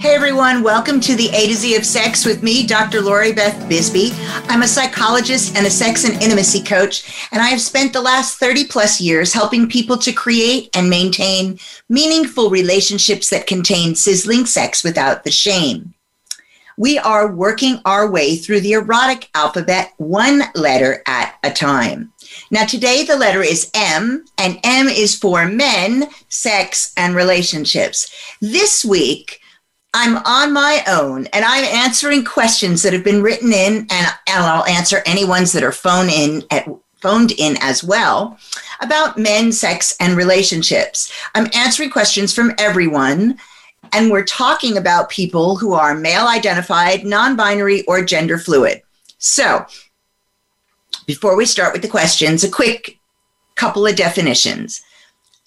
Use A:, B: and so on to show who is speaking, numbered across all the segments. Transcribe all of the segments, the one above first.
A: Hey everyone, welcome to the A to Z of Sex with me, Dr. Lori Beth Bisbey. I'm a psychologist and a sex and intimacy coach, and I have spent the last 30 plus years helping people to create and maintain meaningful relationships that contain sizzling sex without the shame. We are working our way through the erotic alphabet one letter at a time. Now, today the letter is M, and M is for men, sex, and relationships. This week, I'm on my own and I'm answering questions that have been written in, and, I'll answer any ones that are phone in at phoned in as well about men, sex, and relationships. I'm answering questions from everyone, and we're talking about people who are male identified, non binary, or gender fluid. So, before we start with the questions, a quick couple of definitions.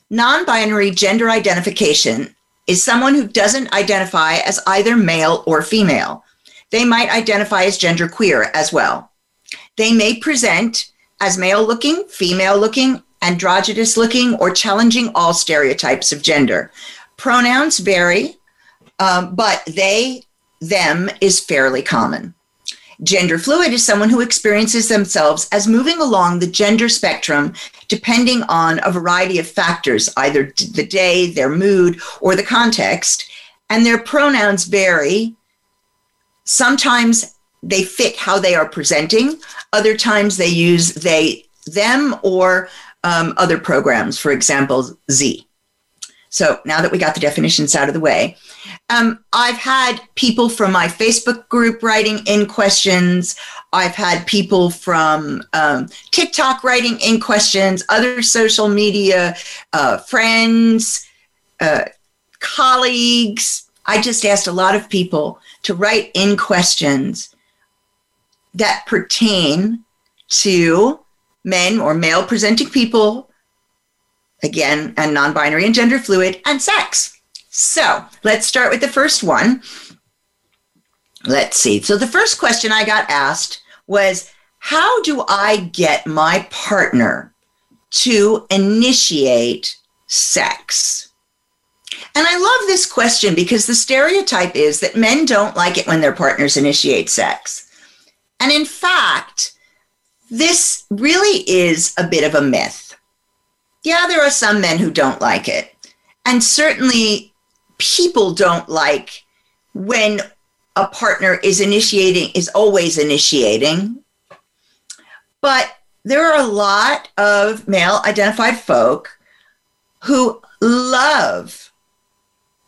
A: Non binary gender identification is someone who doesn't identify as either male or female. They might identify as genderqueer as well. They may present as male looking, female looking, androgynous looking, or challenging all stereotypes of gender. Pronouns vary, um, but they, them is fairly common. Gender fluid is someone who experiences themselves as moving along the gender spectrum depending on a variety of factors, either the day, their mood, or the context. And their pronouns vary. Sometimes they fit how they are presenting, other times they use they, them, or um, other programs, for example, Z. So now that we got the definitions out of the way, um, I've had people from my Facebook group writing in questions. I've had people from um, TikTok writing in questions, other social media, uh, friends, uh, colleagues. I just asked a lot of people to write in questions that pertain to men or male presenting people again, and non binary and gender fluid, and sex. So let's start with the first one. Let's see. So the first question I got asked was How do I get my partner to initiate sex? And I love this question because the stereotype is that men don't like it when their partners initiate sex. And in fact, this really is a bit of a myth yeah, there are some men who don't like it. And certainly people don't like when a partner is initiating, is always initiating. But there are a lot of male identified folk who love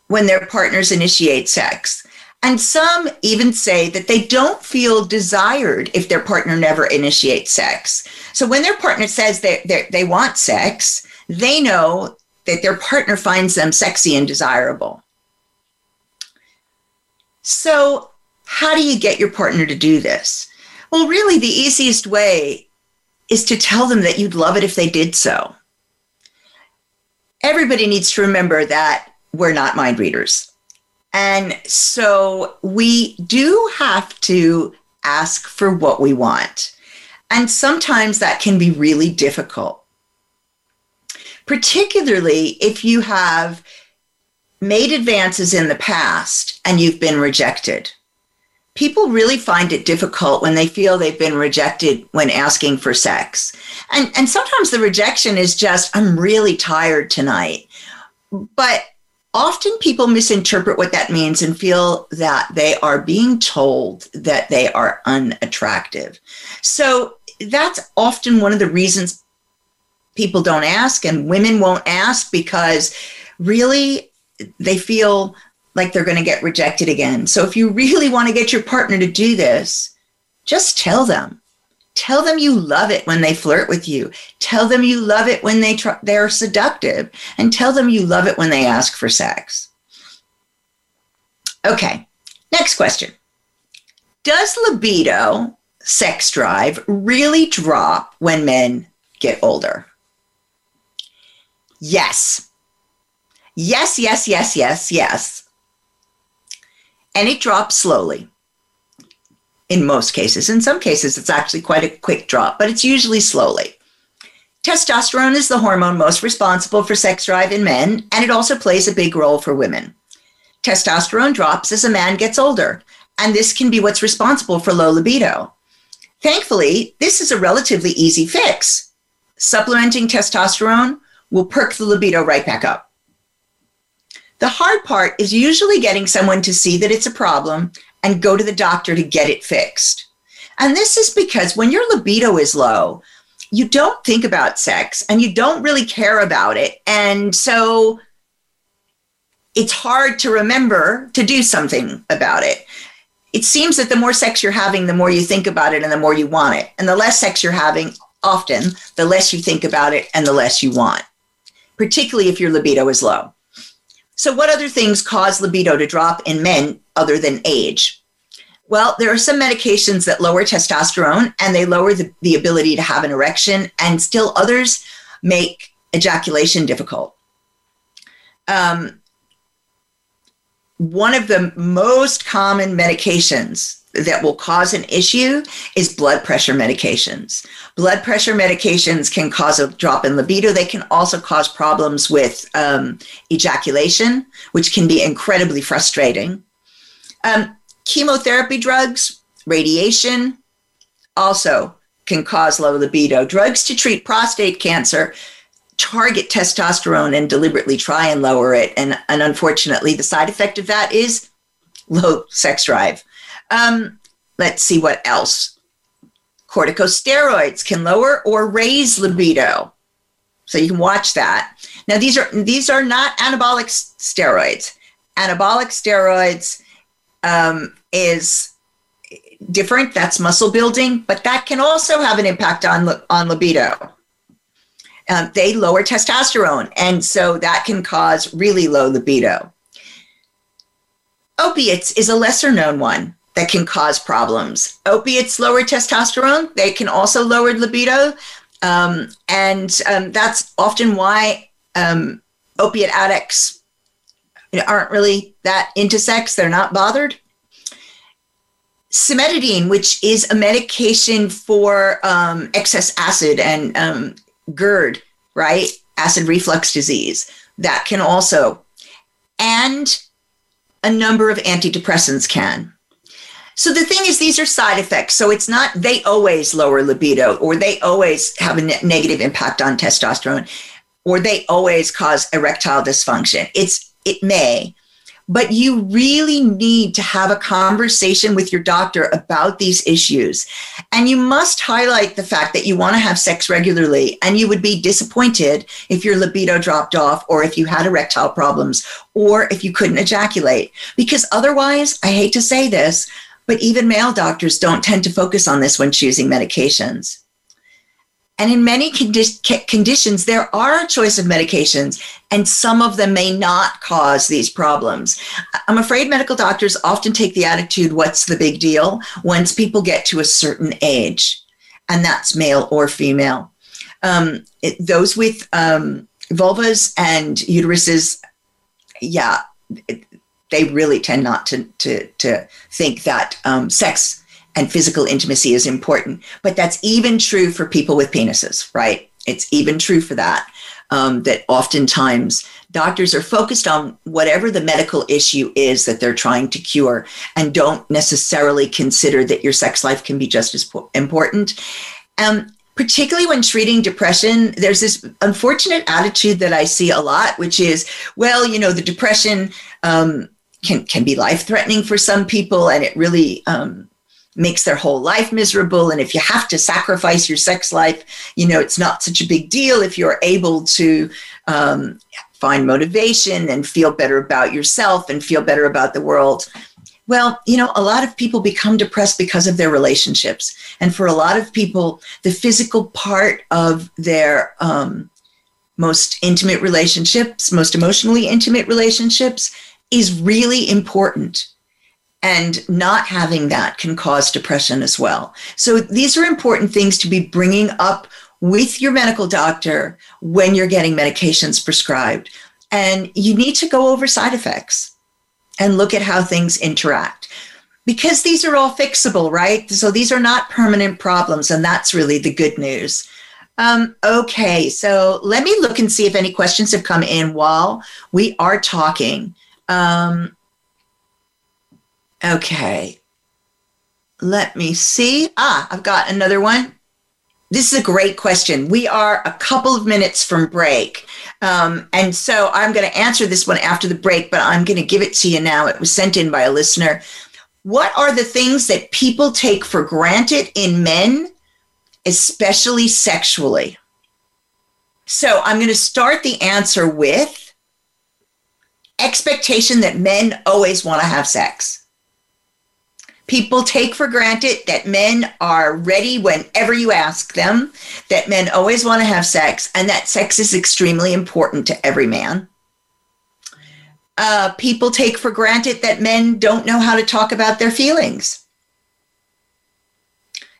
A: when their partners initiate sex. And some even say that they don't feel desired if their partner never initiates sex. So when their partner says they, they want sex, they know that their partner finds them sexy and desirable. So, how do you get your partner to do this? Well, really, the easiest way is to tell them that you'd love it if they did so. Everybody needs to remember that we're not mind readers. And so we do have to ask for what we want. And sometimes that can be really difficult particularly if you have made advances in the past and you've been rejected. People really find it difficult when they feel they've been rejected when asking for sex. And, and sometimes the rejection is just, I'm really tired tonight. But often people misinterpret what that means and feel that they are being told that they are unattractive. So that's often one of the reasons people don't ask and women won't ask because really they feel like they're going to get rejected again. So if you really want to get your partner to do this, just tell them. Tell them you love it when they flirt with you. Tell them you love it when they try, they're seductive and tell them you love it when they ask for sex. Okay. Next question. Does libido, sex drive, really drop when men get older? Yes. Yes, yes, yes, yes, yes. And it drops slowly in most cases. In some cases, it's actually quite a quick drop, but it's usually slowly. Testosterone is the hormone most responsible for sex drive in men, and it also plays a big role for women. testosterone drops as a man gets older, and this can be what's responsible for low libido. Thankfully, this is a relatively easy fix. Supplementing testosterone will perk the libido right back up. The hard part is usually getting someone to see that it's a problem and go to the doctor to get it fixed. And this is because when your libido is low, you don't think about sex and you don't really care about it. And so it's hard to remember to do something about it. It seems that the more sex you're having, the more you think about it and the more you want it. And the less sex you're having, often, the less you think about it and the less you want, particularly if your libido is low. So, what other things cause libido to drop in men other than age? Well, there are some medications that lower testosterone and they lower the, the ability to have an erection, and still others make ejaculation difficult. Um, one of the most common medications that will cause an issue is blood pressure medications. Blood pressure medications can cause a drop in libido. They can also cause problems with um, ejaculation, which can be incredibly frustrating. Um, chemotherapy drugs, radiation also can cause low libido. Drugs to treat prostate cancer target testosterone and deliberately try and lower it. And, and unfortunately, the side effect of that is low sex drive. Um, let's see what else. Corticosteroids can lower or raise libido. So you can watch that. Now these are these are not anabolic steroids. Anabolic steroids um, is different. That's muscle building, but that can also have an impact on on libido um, they lower testosterone. And so that can cause really low libido. Opiates is a lesser known one that can cause problems. Opiates lower testosterone, they can also lower libido. Um, and um, that's often why um, opiate addicts aren't really that into sex, they're not bothered. Cimetidine, which is a medication for um, excess acid and um, GERD, right? Acid reflux disease. That can also, and a number of antidepressants can. So the thing is, these are side effects. So it's not they always lower libido or they always have a ne- negative impact on testosterone or they always cause erectile dysfunction. It's it may, but you really need to have a conversation with your doctor about these issues. And you must highlight the fact that you want to have sex regularly and you would be disappointed if your libido dropped off or if you had erectile problems or if you couldn't ejaculate. Because otherwise, I hate to say this, but even male doctors don't tend to focus on this when choosing medications. And in many condi- conditions, there are a choice of medications, and some of them may not cause these problems. I'm afraid medical doctors often take the attitude, what's the big deal, once people get to a certain age, and that's male or female. Um, it, those with um, vulvas and uteruses, yeah, they really tend not to, to, to think that um, sex and physical intimacy is important. But that's even true for people with penises, right? It's even true for that. Um, that oftentimes doctors are focused on whatever the medical issue is that they're trying to cure and don't necessarily consider that your sex life can be just as important. Um, particularly when treating depression, there's this unfortunate attitude that I see a lot, which is, well, you know, the depression um, can can be life threatening for some people, and it really um, makes their whole life miserable. And if you have to sacrifice your sex life, you know, it's not such a big deal if you're able to um, find motivation and feel better about yourself and feel better about the world. Well, you know, a lot of people become depressed because of their relationships. And for a lot of people, the physical part of their um, most intimate relationships, most emotionally intimate relationships, is really important and not having that can cause depression as well. So these are important things to be bringing up with your medical doctor when you're getting medications prescribed. And you need to go over side effects and look at how things interact. Because these are all fixable, right? So these are not permanent problems. And that's really the good news. Um, okay, so let me look and see if any questions have come in while we are talking. Um, Okay. Let me see. Ah, I've got another one. This is a great question. We are a couple of minutes from break. Um, and so I'm going to answer this one after the break, but I'm going to give it to you now. It was sent in by a listener. What are the things that people take for granted in men, especially sexually? So I'm going to start the answer with expectation that men always want to have sex. People take for granted that men are ready whenever you ask them, that men always want to have sex, and that sex is extremely important to every man. Uh, people take for granted that men don't know how to talk about their feelings,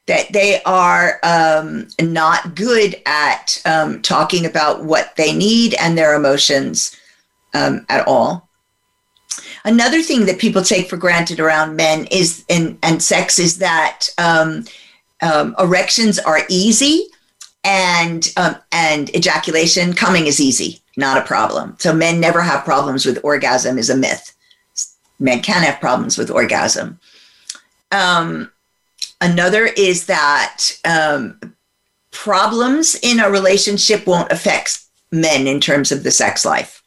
A: that they are um, not good at um, talking about what they need and their emotions um, at all. Another thing that people take for granted around men is and, and sex is that um, um, erections are easy and um, and ejaculation coming is easy, not a problem. So men never have problems with orgasm is a myth. Men can have problems with orgasm. Um, another is that um, problems in a relationship won't affect men in terms of the sex life.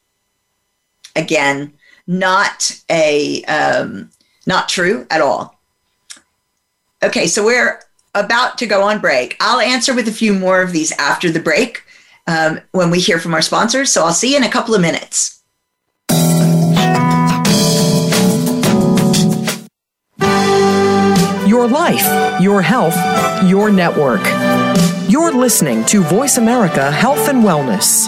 A: Again, not a um, not true at all. Okay, so we're about to go on break. I'll answer with a few more of these after the break um, when we hear from our sponsors. So I'll see you in a couple of minutes.
B: Your life, your health, your network. You're listening to Voice America Health and Wellness.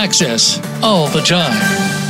C: access, all the time.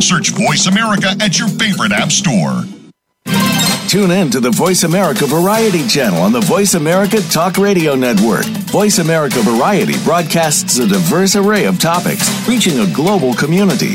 D: Search Voice America at your favorite app store.
E: Tune in to the Voice America Variety channel on the Voice America Talk Radio Network. Voice America Variety broadcasts a diverse array of topics, reaching a global community.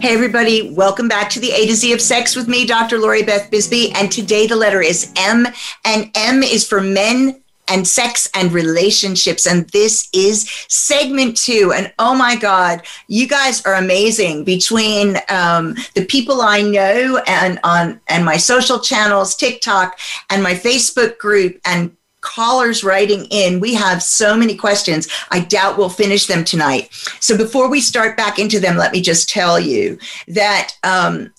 A: Hey, everybody, welcome back to the A to Z of Sex with me, Dr. Lori Beth Bisbey. And today the letter is M, and M is for men and sex and relationships. And this is segment two. And oh my God, you guys are amazing between um, the people I know and on and my social channels, TikTok, and my Facebook group and callers writing in. We have so many questions. I doubt we'll finish them tonight. So before we start back into them, let me just tell you that um,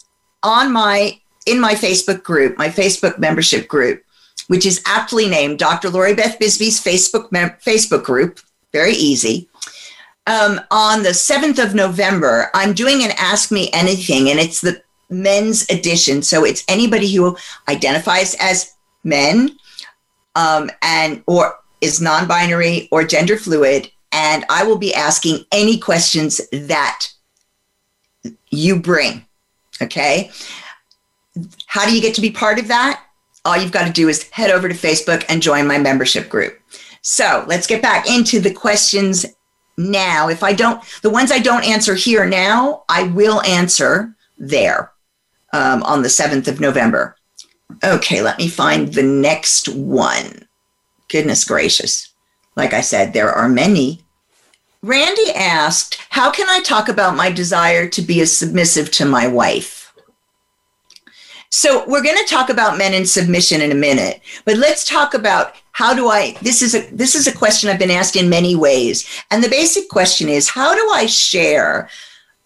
A: on my in my Facebook group, my Facebook membership group, which is aptly named Dr. Lori Beth Bisbey's Facebook mem- Facebook group, very easy. Um, on the 7th of November, I'm doing an Ask Me Anything, and it's the men's edition. So it's anybody who identifies as men um, and or is non-binary or gender fluid, and I will be asking any questions that you bring. Okay. How do you get to be part of that? All you've got to do is head over to Facebook and join my membership group. So let's get back into the questions now. If I don't, the ones I don't answer here now, I will answer there um, on the 7th of November. Okay, let me find the next one. Goodness gracious. Like I said, there are many. Randy asked, How can I talk about my desire to be a submissive to my wife? So we're going to talk about men in submission in a minute, but let's talk about how do I this is a this is a question I've been asked in many ways. And the basic question is how do I share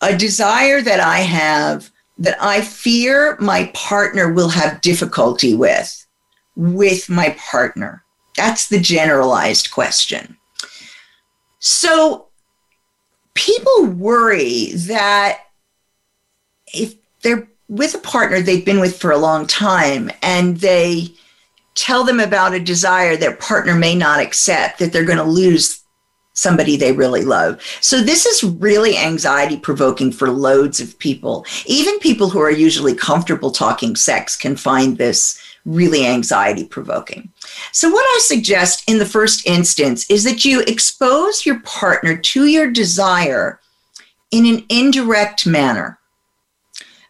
A: a desire that I have that I fear my partner will have difficulty with with my partner? That's the generalized question. So people worry that if they're with a partner they've been with for a long time and they tell them about a desire their partner may not accept, that they're going to lose somebody they really love. So this is really anxiety provoking for loads of people. Even people who are usually comfortable talking sex can find this really anxiety provoking. So what I suggest in the first instance is that you expose your partner to your desire in an indirect manner.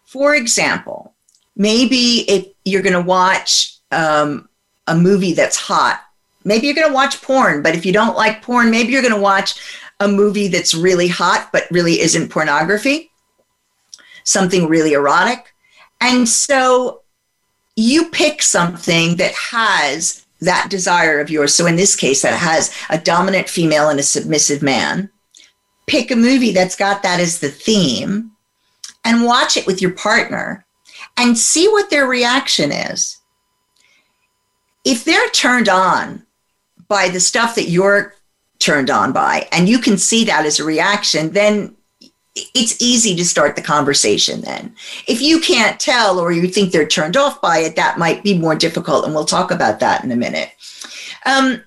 A: For example, maybe if you're going to watch um, a movie that's hot Maybe you're going to watch porn, but if you don't like porn, maybe you're going to watch a movie that's really hot, but really isn't pornography, something really erotic. And so you pick something that has that desire of yours. So in this case, that has a dominant female and a submissive man. Pick a movie that's got that as the theme and watch it with your partner and see what their reaction is. If they're turned on by the stuff that you're turned on by, and you can see that as a reaction, then it's easy to start the conversation then. If you can't tell or you think they're turned off by it, that might be more difficult. And we'll talk about that in a minute. Um,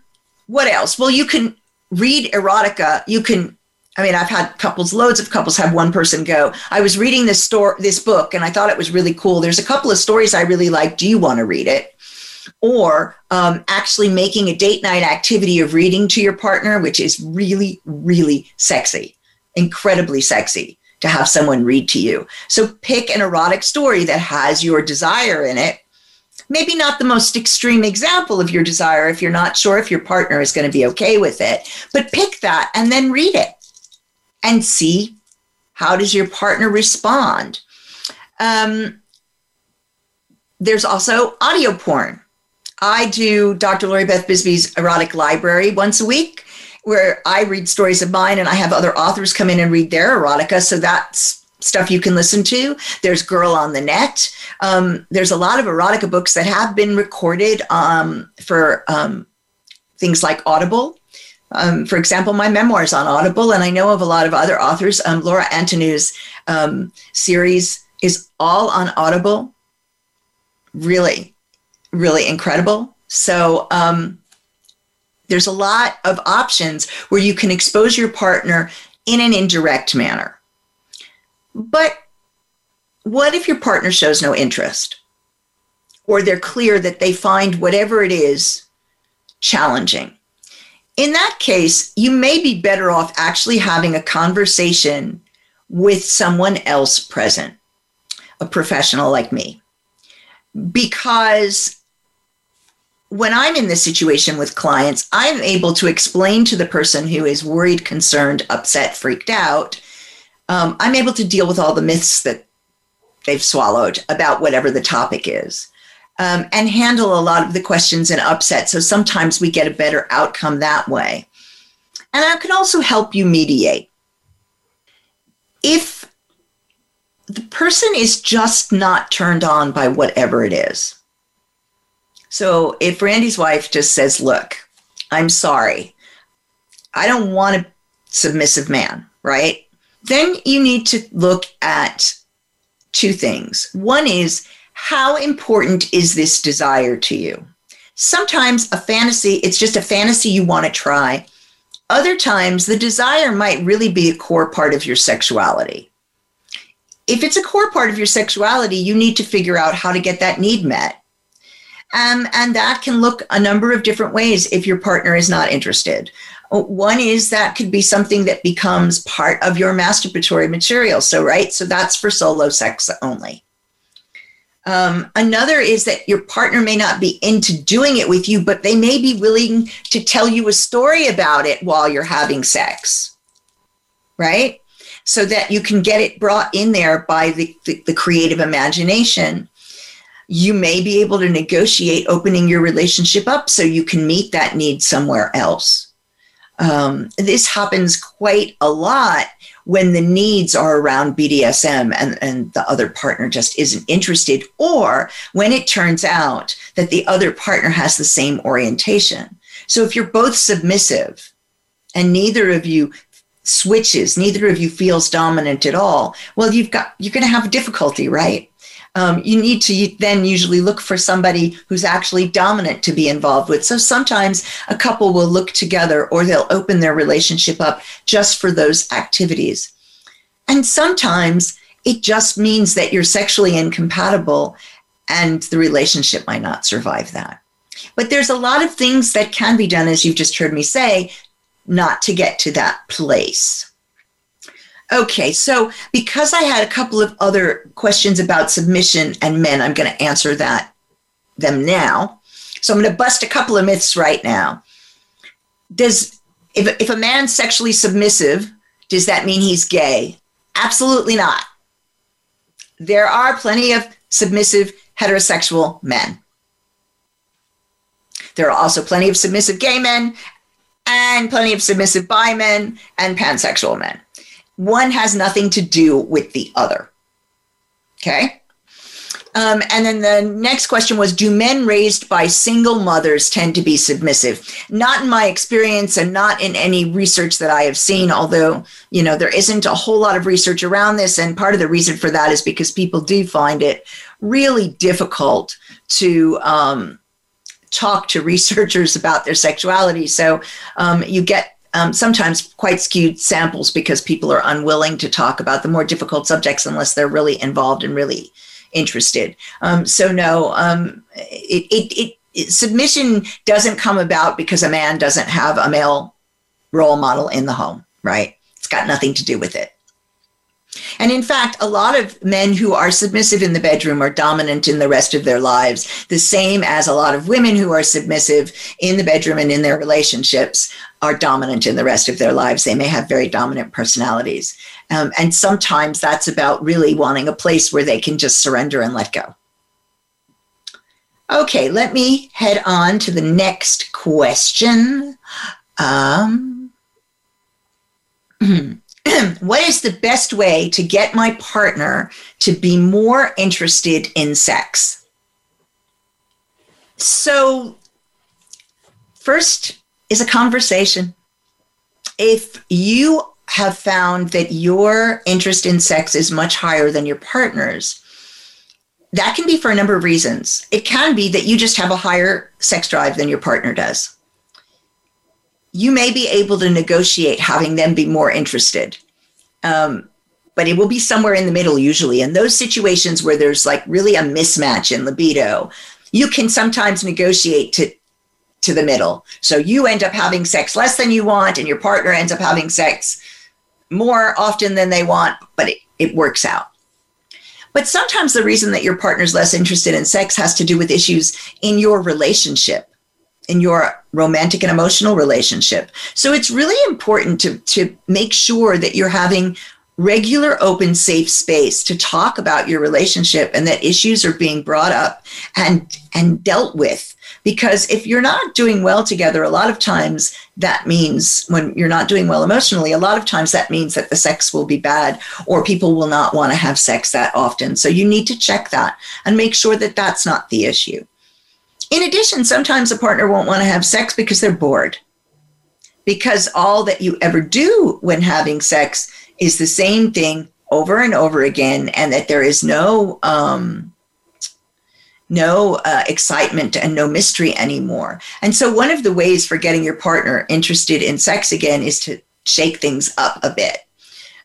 A: what else? Well, you can read erotica. You can, I mean, I've had couples, loads of couples have one person go, I was reading this store, this book, and I thought it was really cool. There's a couple of stories I really like. Do you want to read it? Or um, actually making a date night activity of reading to your partner, which is really, really sexy, incredibly sexy to have someone read to you. So pick an erotic story that has your desire in it. Maybe not the most extreme example of your desire if you're not sure if your partner is going to be okay with it, but pick that and then read it and see how does your partner respond. Um, there's also audio porn. I do Dr. Lori Beth Bisbey's erotic library once a week where I read stories of mine and I have other authors come in and read their erotica. So that's stuff you can listen to. There's Girl on the Net. Um, there's a lot of erotica books that have been recorded um, for um, things like Audible. Um, for example, my memoirs on Audible, and I know of a lot of other authors. Um, Laura Antoniou's um, series is all on Audible. Really, really incredible. So um, there's a lot of options where you can expose your partner in an indirect manner. But what if your partner shows no interest? Or they're clear that they find whatever it is challenging. In that case, you may be better off actually having a conversation with someone else present, a professional like me. Because when I'm in this situation with clients, I'm able to explain to the person who is worried, concerned, upset, freaked out. Um, I'm able to deal with all the myths that they've swallowed about whatever the topic is. um, and handle a lot of the questions and upset. So sometimes we get a better outcome that way. And I can also help you mediate. If the person is just not turned on by whatever it is. So if Randy's wife just says, Look, I'm sorry, I don't want a submissive man, right? Then you need to look at two things. One is, how important is this desire to you? Sometimes a fantasy, it's just a fantasy you want to try. Other times, the desire might really be a core part of your sexuality. If it's a core part of your sexuality, you need to figure out how to get that need met. Um, and that can look a number of different ways if your partner is not interested. One is that could be something that becomes part of your masturbatory material. So, right, so that's for solo sex only. Um, another is that your partner may not be into doing it with you, but they may be willing to tell you a story about it while you're having sex, right? So that you can get it brought in there by the, the, the creative imagination. You may be able to negotiate opening your relationship up so you can meet that need somewhere else. Um, this happens quite a lot when the needs are around BDSM and, and the other partner just isn't interested, or when it turns out that the other partner has the same orientation. So if you're both submissive and neither of you switches, neither of you feels dominant at all, well, you've got, you're going to have a difficulty, right? Um, you need to then usually look for somebody who's actually dominant to be involved with. So sometimes a couple will look together or they'll open their relationship up just for those activities. And sometimes it just means that you're sexually incompatible and the relationship might not survive that. But there's a lot of things that can be done, as you've just heard me say, not to get to that place. Okay, so because I had a couple of other questions about submission and men, I'm going to answer that them now. So I'm going to bust a couple of myths right now. Does if if a man's sexually submissive, does that mean he's gay? Absolutely not. There are plenty of submissive heterosexual men. There are also plenty of submissive gay men and plenty of submissive bi men and pansexual men one has nothing to do with the other. Okay. Um, and then the next question was Do men raised by single mothers tend to be submissive? Not in my experience and not in any research that I have seen, although, you know, there isn't a whole lot of research around this. And part of the reason for that is because people do find it really difficult to um, talk to researchers about their sexuality. So um, you get um, sometimes quite skewed samples because people are unwilling to talk about the more difficult subjects unless they're really involved and really interested. Um, so no, um, it, it, it, submission doesn't come about because a man doesn't have a male role model in the home, right? It's got nothing to do with it. And in fact, a lot of men who are submissive in the bedroom are dominant in the rest of their lives, the same as a lot of women who are submissive in the bedroom and in their relationships are dominant in the rest of their lives. They may have very dominant personalities. Um, and sometimes that's about really wanting a place where they can just surrender and let go. Okay, let me head on to the next question. Um, what is the best way to get my partner to be more interested in sex? So, first is a conversation. If you have found that your interest in sex is much higher than your partner's, that can be for a number of reasons. It can be that you just have a higher sex drive than your partner does you may be able to negotiate having them be more interested. Um, but it will be somewhere in the middle usually. In those situations where there's like really a mismatch in libido, you can sometimes negotiate to to the middle. So you end up having sex less than you want, and your partner ends up having sex more often than they want, but it, it works out. But sometimes the reason that your partner's less interested in sex has to do with issues in your relationship in your romantic and emotional relationship. So it's really important to, to make sure that you're having regular, open, safe space to talk about your relationship and that issues are being brought up and, and dealt with. Because if you're not doing well together, a lot of times that means when you're not doing well emotionally, a lot of times that means that the sex will be bad or people will not want to have sex that often. So you need to check that and make sure that that's not the issue. In addition, sometimes a partner won't want to have sex because they're bored. Because all that you ever do when having sex is the same thing over and over again, and that there is no um, no uh, excitement and no mystery anymore. And so, one of the ways for getting your partner interested in sex again is to shake things up a bit.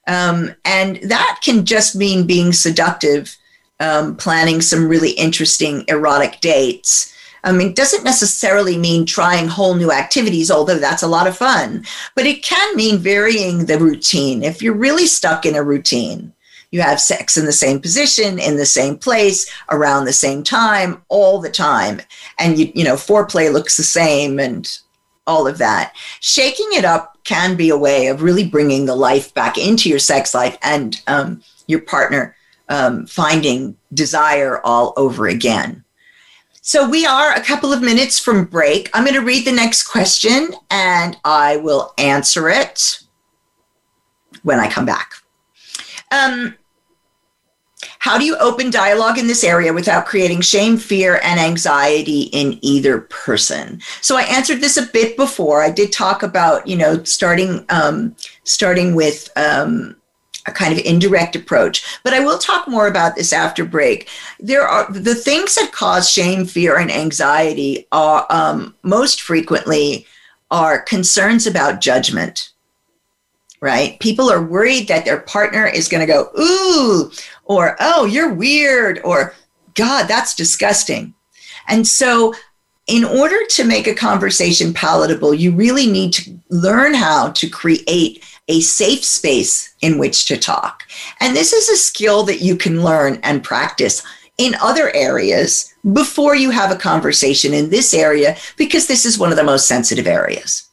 A: Um, and that can just mean being seductive, um, planning some really interesting erotic dates, I mean, it doesn't necessarily mean trying whole new activities, although that's a lot of fun, but it can mean varying the routine. If you're really stuck in a routine, you have sex in the same position, in the same place, around the same time, all the time, and you, you know, foreplay looks the same and all of that. Shaking it up can be a way of really bringing the life back into your sex life and um, your partner um, finding desire all over again. So we are a couple of minutes from break. I'm going to read the next question and I will answer it when I come back. Um, how do you open dialogue in this area without creating shame, fear, and anxiety in either person? So I answered this a bit before. I did talk about, you know, starting um, starting with um, a kind of indirect approach. But I will talk more about this after break. There are the things that cause shame, fear, and anxiety are um, most frequently are concerns about judgment. Right? People are worried that their partner is going to go, ooh, or oh, you're weird, or God, that's disgusting. And so in order to make a conversation palatable, you really need to learn how to create a safe space in which to talk. And this is a skill that you can learn and practice in other areas before you have a conversation in this area, because this is one of the most sensitive areas.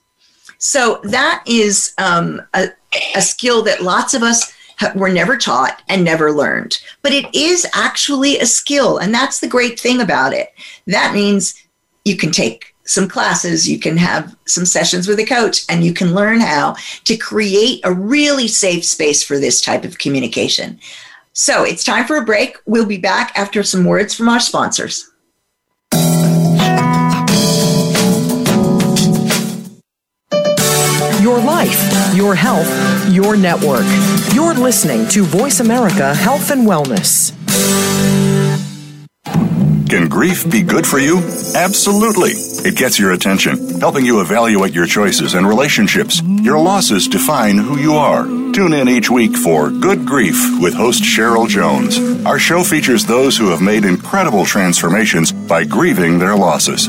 A: So that is um, a, a skill that lots of us were never taught and never learned. But it is actually a skill. And that's the great thing about it. That means you can take some classes, you can have some sessions with a coach, and you can learn how to create a really safe space for this type of communication. So it's time for a break. We'll be back after some words from our sponsors.
B: Your life, your health, your network. You're listening to Voice America Health and Wellness.
D: Can grief be good for you? Absolutely. It gets your attention, helping you evaluate your choices and relationships. Your losses define who you are. Tune in each week for Good Grief with host Cheryl Jones. Our show features those who have made incredible transformations by grieving their losses.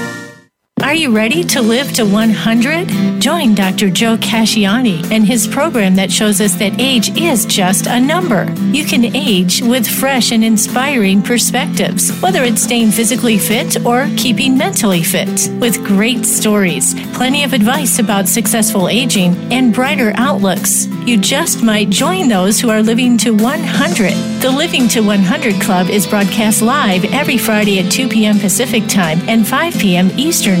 F: Are you ready to live to 100? Join Dr. Joe Casciani and his program that shows us that age is just a number. You can age with fresh and inspiring perspectives, whether it's staying physically fit or keeping mentally fit. With great stories, plenty of advice about successful aging, and brighter outlooks. You just might join those who are living to 100. The Living to 100 Club is broadcast live every Friday at 2 p.m. Pacific Time and 5 p.m. Eastern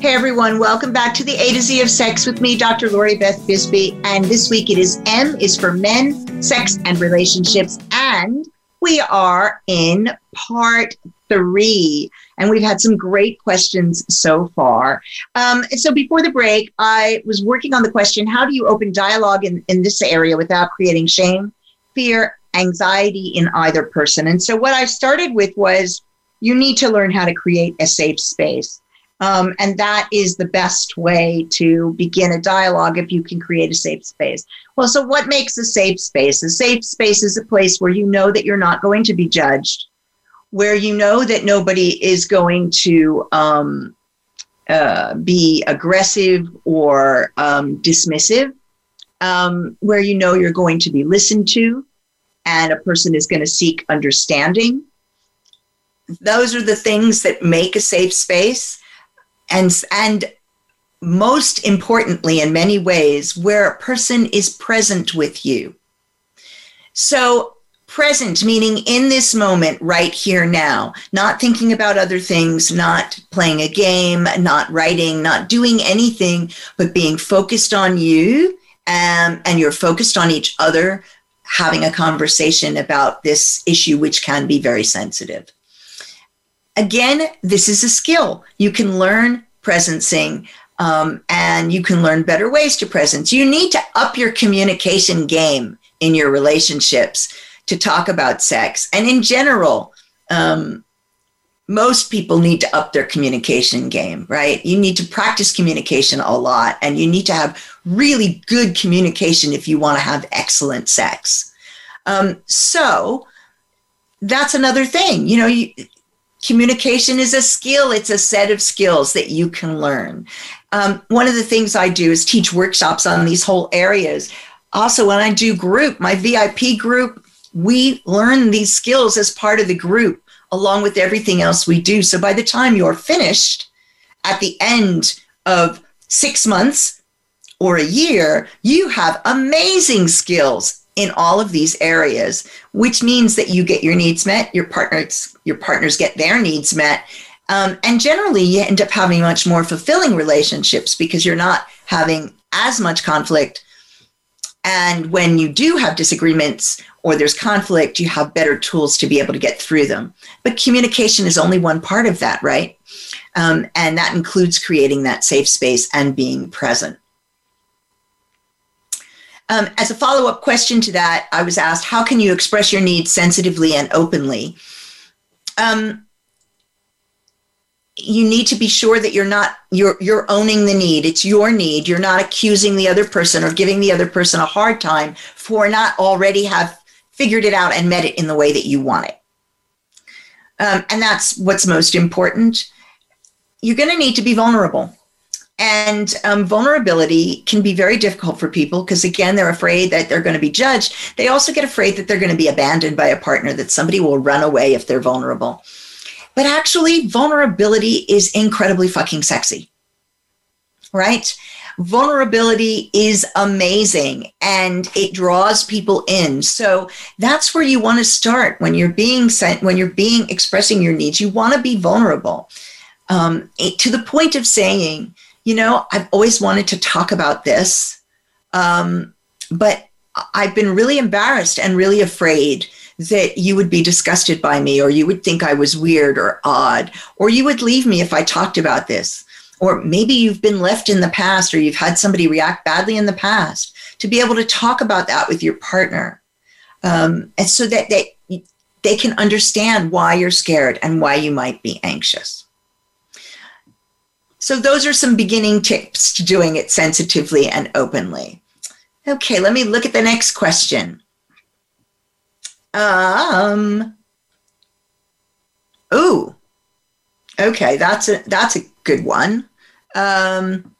A: Hey everyone, welcome back to the A to Z of Sex with me, Dr. Lori Beth Bisbey. And this week it is M is for men, sex, and relationships. And we are in part three. And we've had some great questions so far. Um, so before the break, I was working on the question how do you open dialogue in, in this area without creating shame, fear, anxiety in either person? And so what I started with was you need to learn how to create a safe space. Um, and that is the best way to begin a dialogue if you can create a safe space. Well, so what makes a safe space? A safe space is a place where you know that you're not going to be judged, where you know that nobody is going to um, uh, be aggressive or um, dismissive, um, where you know you're going to be listened to and a person is going to seek understanding. Those are the things that make a safe space and and most importantly in many ways where a person is present with you. So present meaning in this moment right here now. Not thinking about other things not playing a game not writing not doing anything but being focused on you um, and you're focused on each other having a conversation about this issue which can be very sensitive Again, this is a skill. You can learn presencing um, and you can learn better ways to presence. You need to up your communication game in your relationships to talk about sex. And in general, um, most people need to up their communication game, right? You need to practice communication a lot and you need to have really good communication if you want to have excellent sex. Um, so that's another thing. You know, you, communication is a skill. It's a set of skills that you can learn. Um, one of the things i do is teach workshops on these whole areas. Also when i do group my vip group we learn these skills as part of the group along with everything else we do. So by the time you're finished at the end of six months or a year you have amazing skills in all of these areas, which means that you get your needs met, your partners your partners get their needs met, um, and generally you end up having much more fulfilling relationships because you're not having as much conflict. And when you do have disagreements or there's conflict, you have better tools to be able to get through them. But communication is only one part of that, right? Um, and that includes creating that safe space and being present. Um, as a follow up question to that, I was asked, how can you express your needs sensitively and openly? Um, you need to be sure that you're not you're you're owning the need. It's your need. You're not accusing the other person or giving the other person a hard time for not already have figured it out and met it in the way that you want it. Um, and that's what's most important. You're going to need to be vulnerable and um, vulnerability can be very difficult for people because, again, they're afraid that they're going to be judged. They also get afraid that they're going to be abandoned by a partner, that somebody will run away if they're vulnerable. But actually, vulnerability is incredibly fucking sexy, right? Vulnerability is amazing and it draws people in. So that's where you want to start when you're being sent, when you're being expressing your needs. You want to be vulnerable um, to the point of saying, you know, I've always wanted to talk about this, um, but I've been really embarrassed and really afraid that you would be disgusted by me, or you would think I was weird or odd, or you would leave me if I talked about this. Or maybe you've been left in the past, or you've had somebody react badly in the past. To be able to talk about that with your partner um, and so that they they can understand why you're scared and why you might be anxious. So those are some beginning tips to doing it sensitively and openly. Okay, let me look at the next question. Um. Ooh. Okay, that's a that's a good one. Um,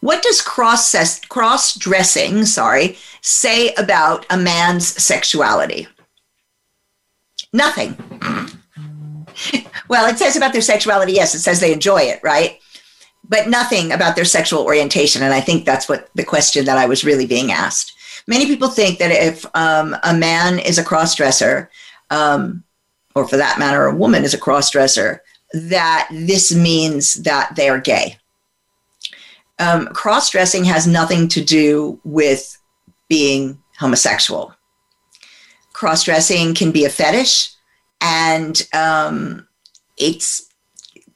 A: what does cross cross dressing, sorry, say about a man's sexuality? Nothing. well, it says about their sexuality, yes, it says they enjoy it, right? But nothing about their sexual orientation. And I think that's what the question that I was really being asked. Many people think that if um, a man is a cross dresser, um, or for that matter, a woman is a cross dresser, that this means that they are gay. Um, cross dressing has nothing to do with being homosexual. Cross dressing can be a fetish, and um, it's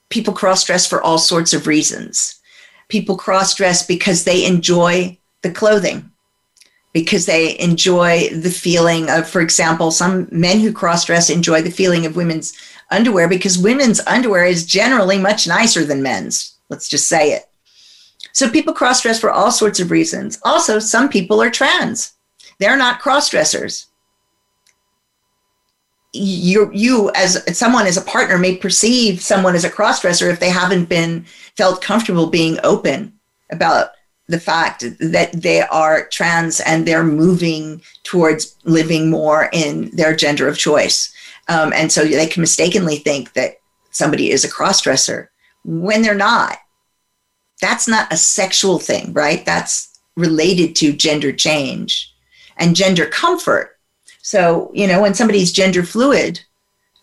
A: people cross dress for all sorts of reasons. People cross dress because they enjoy the clothing, because they enjoy the feeling of, for example, some men who cross dress enjoy the feeling of women's underwear because women's underwear is generally much nicer than men's. Let's just say it. So people cross dress for all sorts of reasons. Also, some people are trans. They're not cross dressers. You, you as someone as a partner may perceive someone as a crossdresser if they haven't been felt comfortable being open about the fact that they are trans and they're moving towards living more in their gender of choice. Um, and so they can mistakenly think that somebody is a crossdresser when they're not. That's not a sexual thing, right? That's related to gender change and gender comfort. So, you know, when somebody's gender fluid,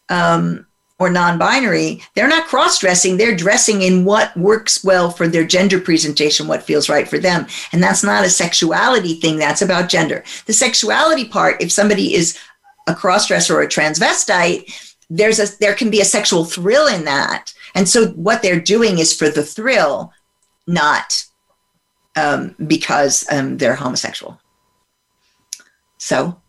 A: um, or non binary, they're not cross dressing. They're dressing in what works well for their gender presentation, what feels right for them. And that's not a sexuality thing, that's about gender. The sexuality part, if somebody is a cross dresser or a transvestite, there's a there can be a sexual thrill in that. And so what they're doing is for the thrill, not um, because um, they're homosexual. So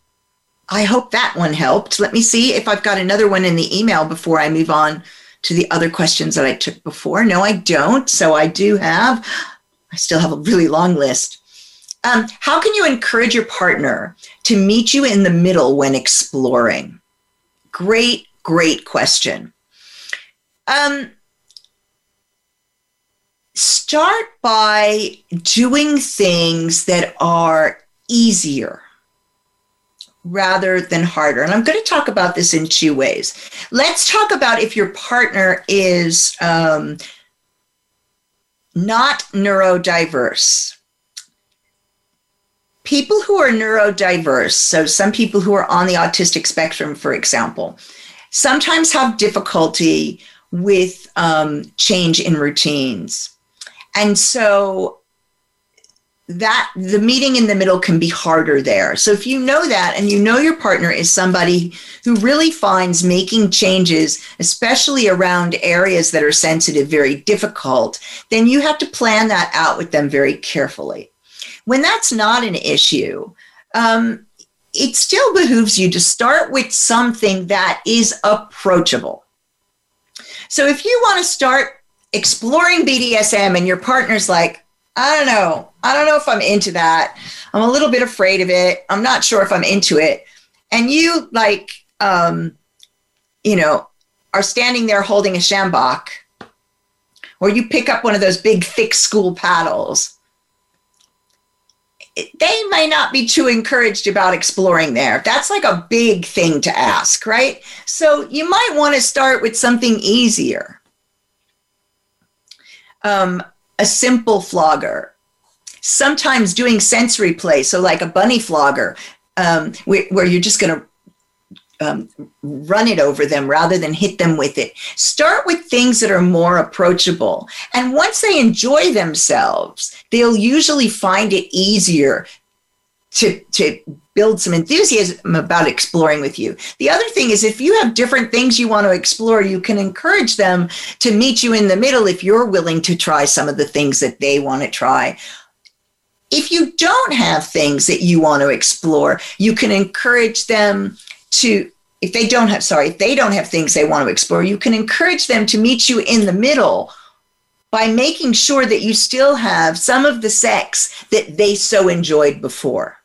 A: I hope that one helped. Let me see if I've got another one in the email before I move on to the other questions that I took before. No, I don't. So I do have, I still have a really long list. Um, how can you encourage your partner to meet you in the middle when exploring? Great, great question. Um, start by doing things that are easier rather than harder. And I'm going to talk about this in two ways. Let's talk about if your partner is um, not neurodiverse. People who are neurodiverse, so some people who are on the autistic spectrum, for example, sometimes have difficulty with um, change in routines. And so that the meeting in the middle can be harder there. So if you know that and you know your partner is somebody who really finds making changes, especially around areas that are sensitive, very difficult, then you have to plan that out with them very carefully. When that's not an issue, um, it still behooves you to start with something that is approachable. So if you want to start exploring BDSM and your partner's like, I don't know. I don't know if I'm into that. I'm a little bit afraid of it. I'm not sure if I'm into it. And you like, um, you know, are standing there holding a sjambok, or you pick up one of those big, thick school paddles. They may not be too encouraged about exploring there. That's like a big thing to ask, right? So you might want to start with something easier. Um, a simple flogger. Sometimes doing sensory play, so like a bunny flogger, um, where, where, you're just going to um, run it over them rather than hit them with it. Start with things that are more approachable. And once they enjoy themselves, they'll usually find it easier to, to build some enthusiasm about exploring with you. The other thing is if you have different things you want to explore, you can encourage them to meet you in the middle if you're willing to try some of the things that they want to try. if you don't have things that you want to explore, you can encourage them to if they don't have sorry if they don't have things they want to explore you can encourage them to meet you in the middle by making sure that you still have some of the sex that they so enjoyed before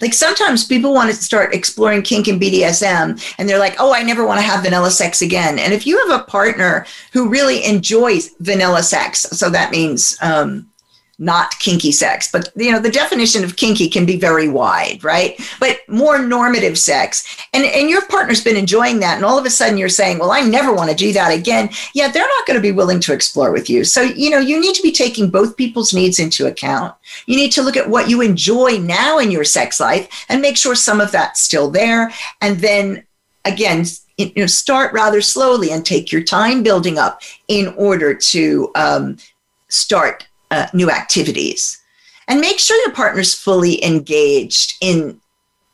A: like sometimes people want to start exploring kink and BDSM and they're like, oh, I never want to have vanilla sex again. And if you have a partner who really enjoys vanilla sex, so that means um, not kinky sex but you know the definition of kinky can be very wide right? But more normative sex. And and your partner's been enjoying that and all of a sudden you're saying well i never want to do that again. Yeah they're not going to be willing to explore with you. So you know you need to be taking both people's needs into account. You need to look at what you enjoy now in your sex life and make sure some of that's still there. And then again you know start rather slowly and take your time building up in order to um, start uh, new activities and make sure your partner's fully engaged in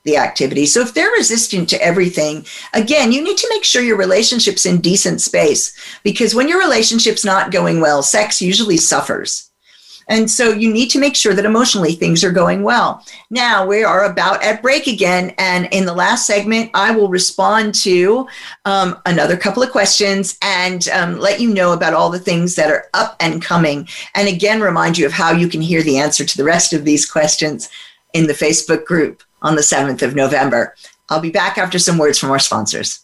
A: the activity. So if they're resistant to everything, again, you need to make sure your relationship's in decent space because when your relationship's not going well, sex usually suffers. And so you need to make sure that emotionally things are going well. Now we are about at break again. And in the last segment, I will respond to um, another couple of questions and um, let you know about all the things that are up and coming. And again, remind you of how you can hear the answer to the rest of these questions in the Facebook group on the 7th of November. I'll be back after some words from our sponsors.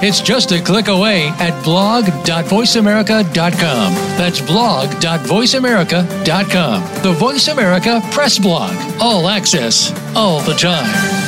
C: It's just a click away at blog.voiceamerica.com. That's blog.voiceamerica.com. The Voice America Press Blog. All access, all the time.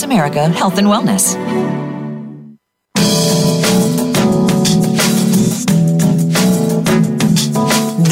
G: America Health and Wellness.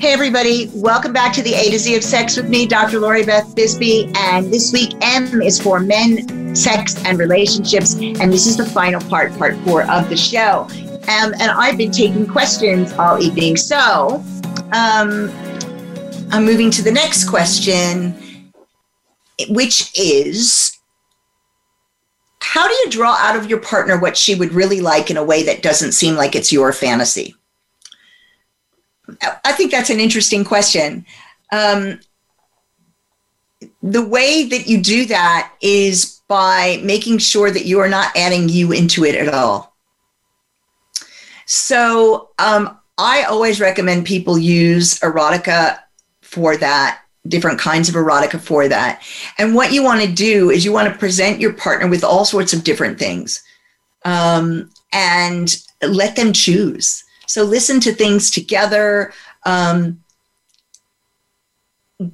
A: Hey, everybody. Welcome back to the A to Z of Sex with me, Dr. Lori Beth Bisbey. And this week, M is for men, sex, and relationships. And this is the final part, part four of the show. Um, and I've been taking questions all evening. So um, I'm moving to the next question, which is How do you draw out of your partner what she would really like in a way that doesn't seem like it's your fantasy? I think that's an interesting question. Um, the way that you do that is by making sure that you are not adding you into it at all. So um, I always recommend people use erotica for that different kinds of erotica for that. And what you want to do is you want to present your partner with all sorts of different things um, and let them choose. So listen to things together. Um,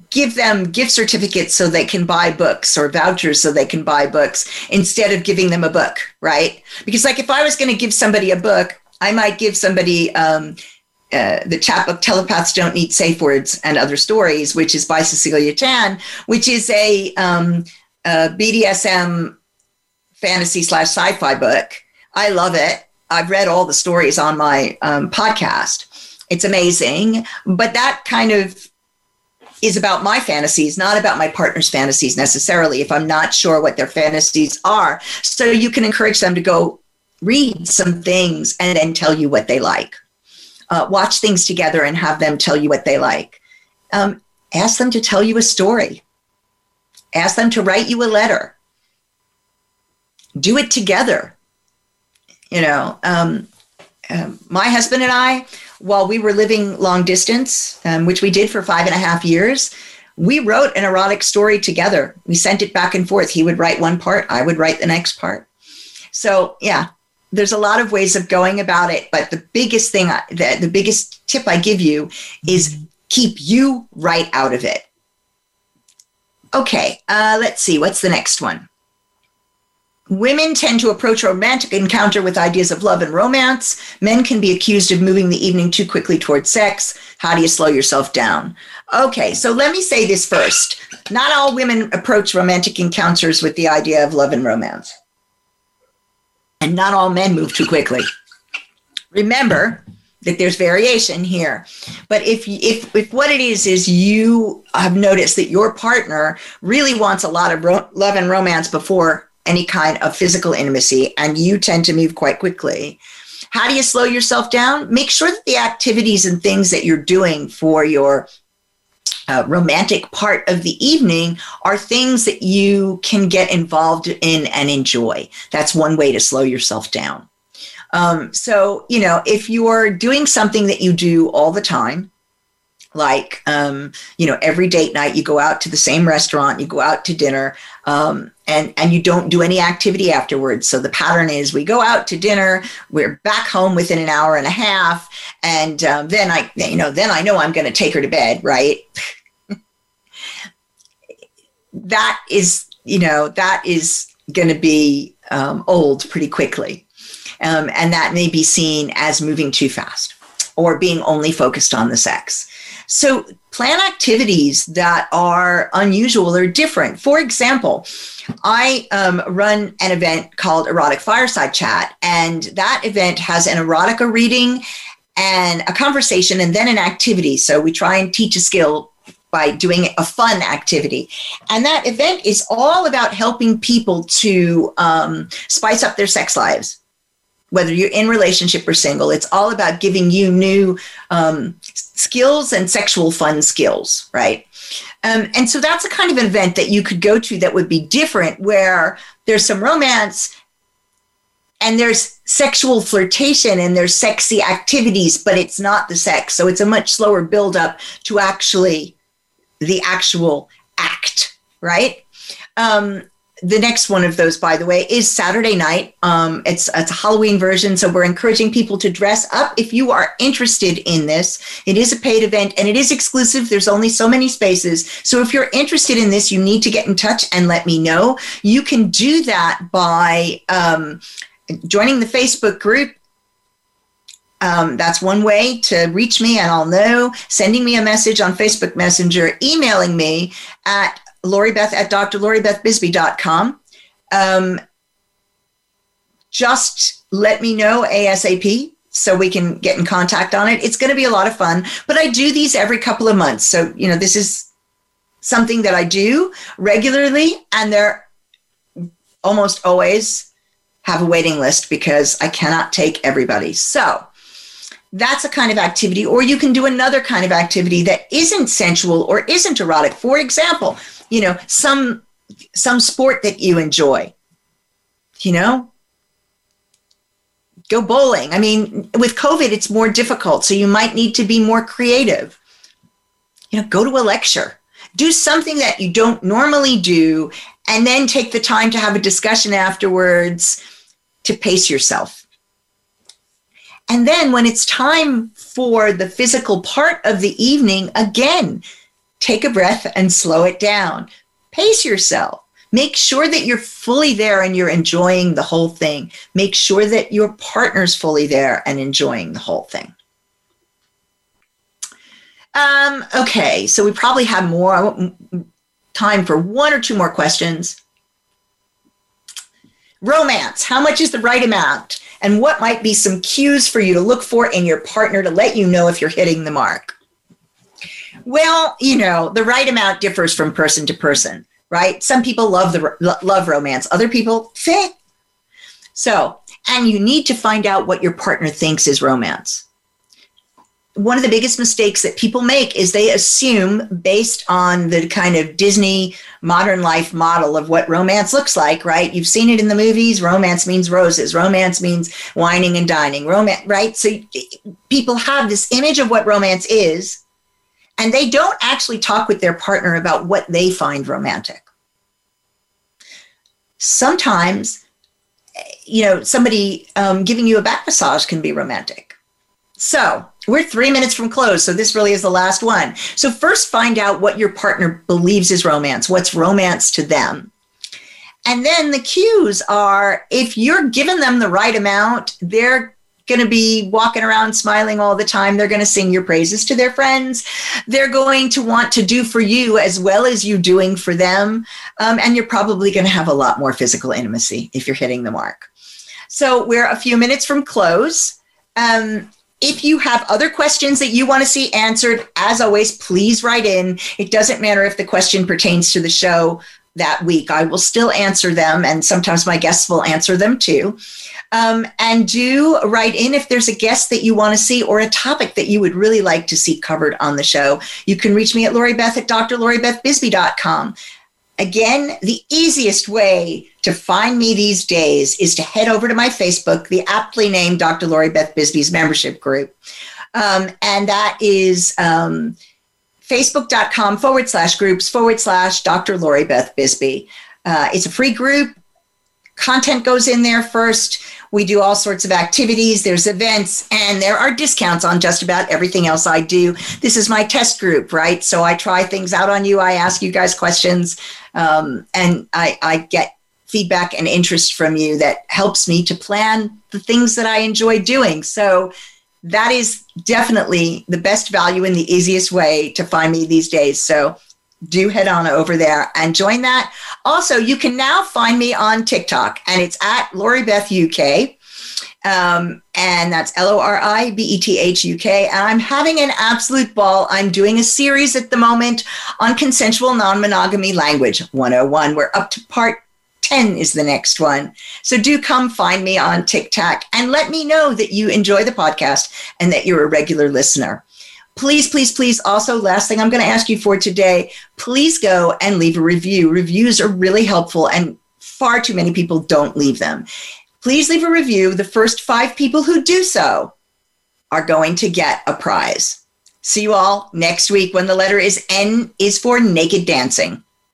A: give them gift certificates so they can buy books or vouchers so they can buy books instead of giving them a book, right? Because, like, if I was going to give somebody a book, I might give somebody um, uh, the chapbook telepaths don't need safe words and other stories which is by cecilia Tan which is a, um, a bdsm fantasy slash sci-fi book i love it i've read all the stories on my um, podcast it's amazing but that kind of is about my fantasies, not about my partner's fantasies necessarily, if I'm not sure what their fantasies are. So you can encourage them to go read some things and then tell you what they like uh, watch things together and have them tell you what they like. Um, ask them to tell you a story. Ask them to write you a letter. Do it together. You know, um, um, my husband and I, while we were living long distance, um, which we did for five and a half years, we wrote an erotic story together. We sent it back and forth. He would write one part, I would write the next part. So, yeah, there's a lot of ways of going about it, but the biggest thing, the, the biggest tip I give you is keep you right out of it. Okay, uh, let's see. What's the next one? Women tend to approach romantic encounter with ideas of love and romance. Men can be accused of moving the evening too quickly towards sex. How do you slow yourself down? Okay, so let me say this first. Not all women approach romantic encounters with the idea of love and romance and not all men move too quickly. Remember that there's variation here. But if if if what it is is you have noticed that your partner really wants a lot of ro- love and romance before any kind of physical intimacy and you tend to move quite quickly. How do you slow yourself down? Make sure that the activities and things that you're doing for your uh, romantic part of the evening are things that you can get involved in and enjoy. That's one way to slow yourself down. Um, so, you know, if you're doing something that you do all the time, like, um, you know, every date night you go out to the same restaurant, you go out to dinner, um, and and you don't do any activity afterwards. So the pattern is we go out to dinner, we're back home within an hour and a half, and um, then I, you know, then I know I'm going to take her to bed, right? that is, you know, that is going to be um, old pretty quickly. Um, and that may be seen as moving too fast or being only focused on the sex. So, plan activities that are unusual or different. For example, I um, run an event called Erotic Fireside Chat, and that event has an erotica reading and a conversation and then an activity. So, we try and teach a skill by doing a fun activity. And that event is all about helping people to um, spice up their sex lives. Whether you're in relationship or single, it's all about giving you new um, skills and sexual fun skills, right? Um, and so that's a kind of event that you could go to that would be different, where there's some romance and there's sexual flirtation and there's sexy activities, but it's not the sex. So it's a much slower build up to actually the actual act, right? Um, the next one of those, by the way, is Saturday night. Um, it's, it's a Halloween version, so we're encouraging people to dress up. If you are interested in this, it is a paid event and it is exclusive. There's only so many spaces. So if you're interested in this, you need to get in touch and let me know. You can do that by um, joining the Facebook group um, that's one way to reach me, and I'll know. Sending me a message on Facebook Messenger, emailing me at LoriBeth at drloribethbisbey.com. Um, just let me know ASAP so we can get in contact on it. It's going to be a lot of fun, but I do these every couple of months. So, you know, this is something that I do regularly, and they're almost always have a waiting list because I cannot take everybody. So, that's a kind of activity. Or you can do another kind of activity that isn't sensual or isn't erotic. For example, you know, some some sport that you enjoy. You know, go bowling. I mean, with COVID, it's more difficult, so you might need to be more creative. You know, go to a lecture, Do something that you don't normally do, and then take the time to have a discussion afterwards to pace yourself. And then when it's time for the physical part of the evening, again, take a breath and slow it down. Pace yourself. Make sure that you're fully there and you're enjoying the whole thing. Make sure that your partner's fully there and enjoying the whole thing. Um, okay, so we probably have more time for one or two more questions. Romance. How much is the right amount? And what might be some cues for you to look for in your partner to let you know if you're hitting the mark? Well, you know, the right amount differs from person to person, right? Some people love the love romance, other people fit. So, and you need to find out what your partner thinks is romance one of the biggest mistakes that people make is they assume based on the kind of Disney modern life model of what romance looks like, right? You've seen it in the movies. Romance means roses. Romance means wining and dining. Romance, right? So people have this image of what romance is, and they don't actually talk with their partner about what they find romantic. Sometimes, you know, somebody um, giving you a back massage can be romantic. So, we're three minutes from close, so this really is the last one. So, first, find out what your partner believes is romance. What's romance to them? And then the cues are if you're giving them the right amount, they're going to be walking around smiling all the time. They're going to sing your praises to their friends. They're going to want to do for you as well as you doing for them. Um, and you're probably going to have a lot more physical intimacy if you're hitting the mark. So, we're a few minutes from close. Um, if you have other questions that you want to see answered, as always, please write in. It doesn't matter if the question pertains to the show that week. I will still answer them, and sometimes my guests will answer them too. Um, and do write in if there's a guest that you want to see or a topic that you would really like to see covered on the show. You can reach me at Lori Beth at drloribethbisbey.com. Again, the easiest way to find me these days is to head over to my Facebook, the aptly named Dr. Lori Beth Bisbey's membership group. Um, and that is um, facebook.com forward slash groups forward slash Dr. Lori Beth Bisbey. Uh, it's a free group. Content goes in there first. We do all sorts of activities, there's events, and there are discounts on just about everything else I do. This is my test group, right? So I try things out on you, I ask you guys questions, um, and I, I get feedback and interest from you that helps me to plan the things that I enjoy doing. So that is definitely the best value and the easiest way to find me these days. So do head on over there and join that. Also, you can now find me on TikTok, and it's at Lori Beth UK. Um, and that's L O R I B E T H U K. And I'm having an absolute ball. I'm doing a series at the moment on consensual non monogamy language 101. We're up to part 10 is the next one. So do come find me on TikTok and let me know that you enjoy the podcast and that you're a regular listener please, please, please, also, last thing I'm going to ask you for today, please go and leave a review. Reviews are really helpful, and far too many people don't leave them. Please leave a review. The first five people who do so are going to get a prize. See you all next week when the letter is N is for naked dancing.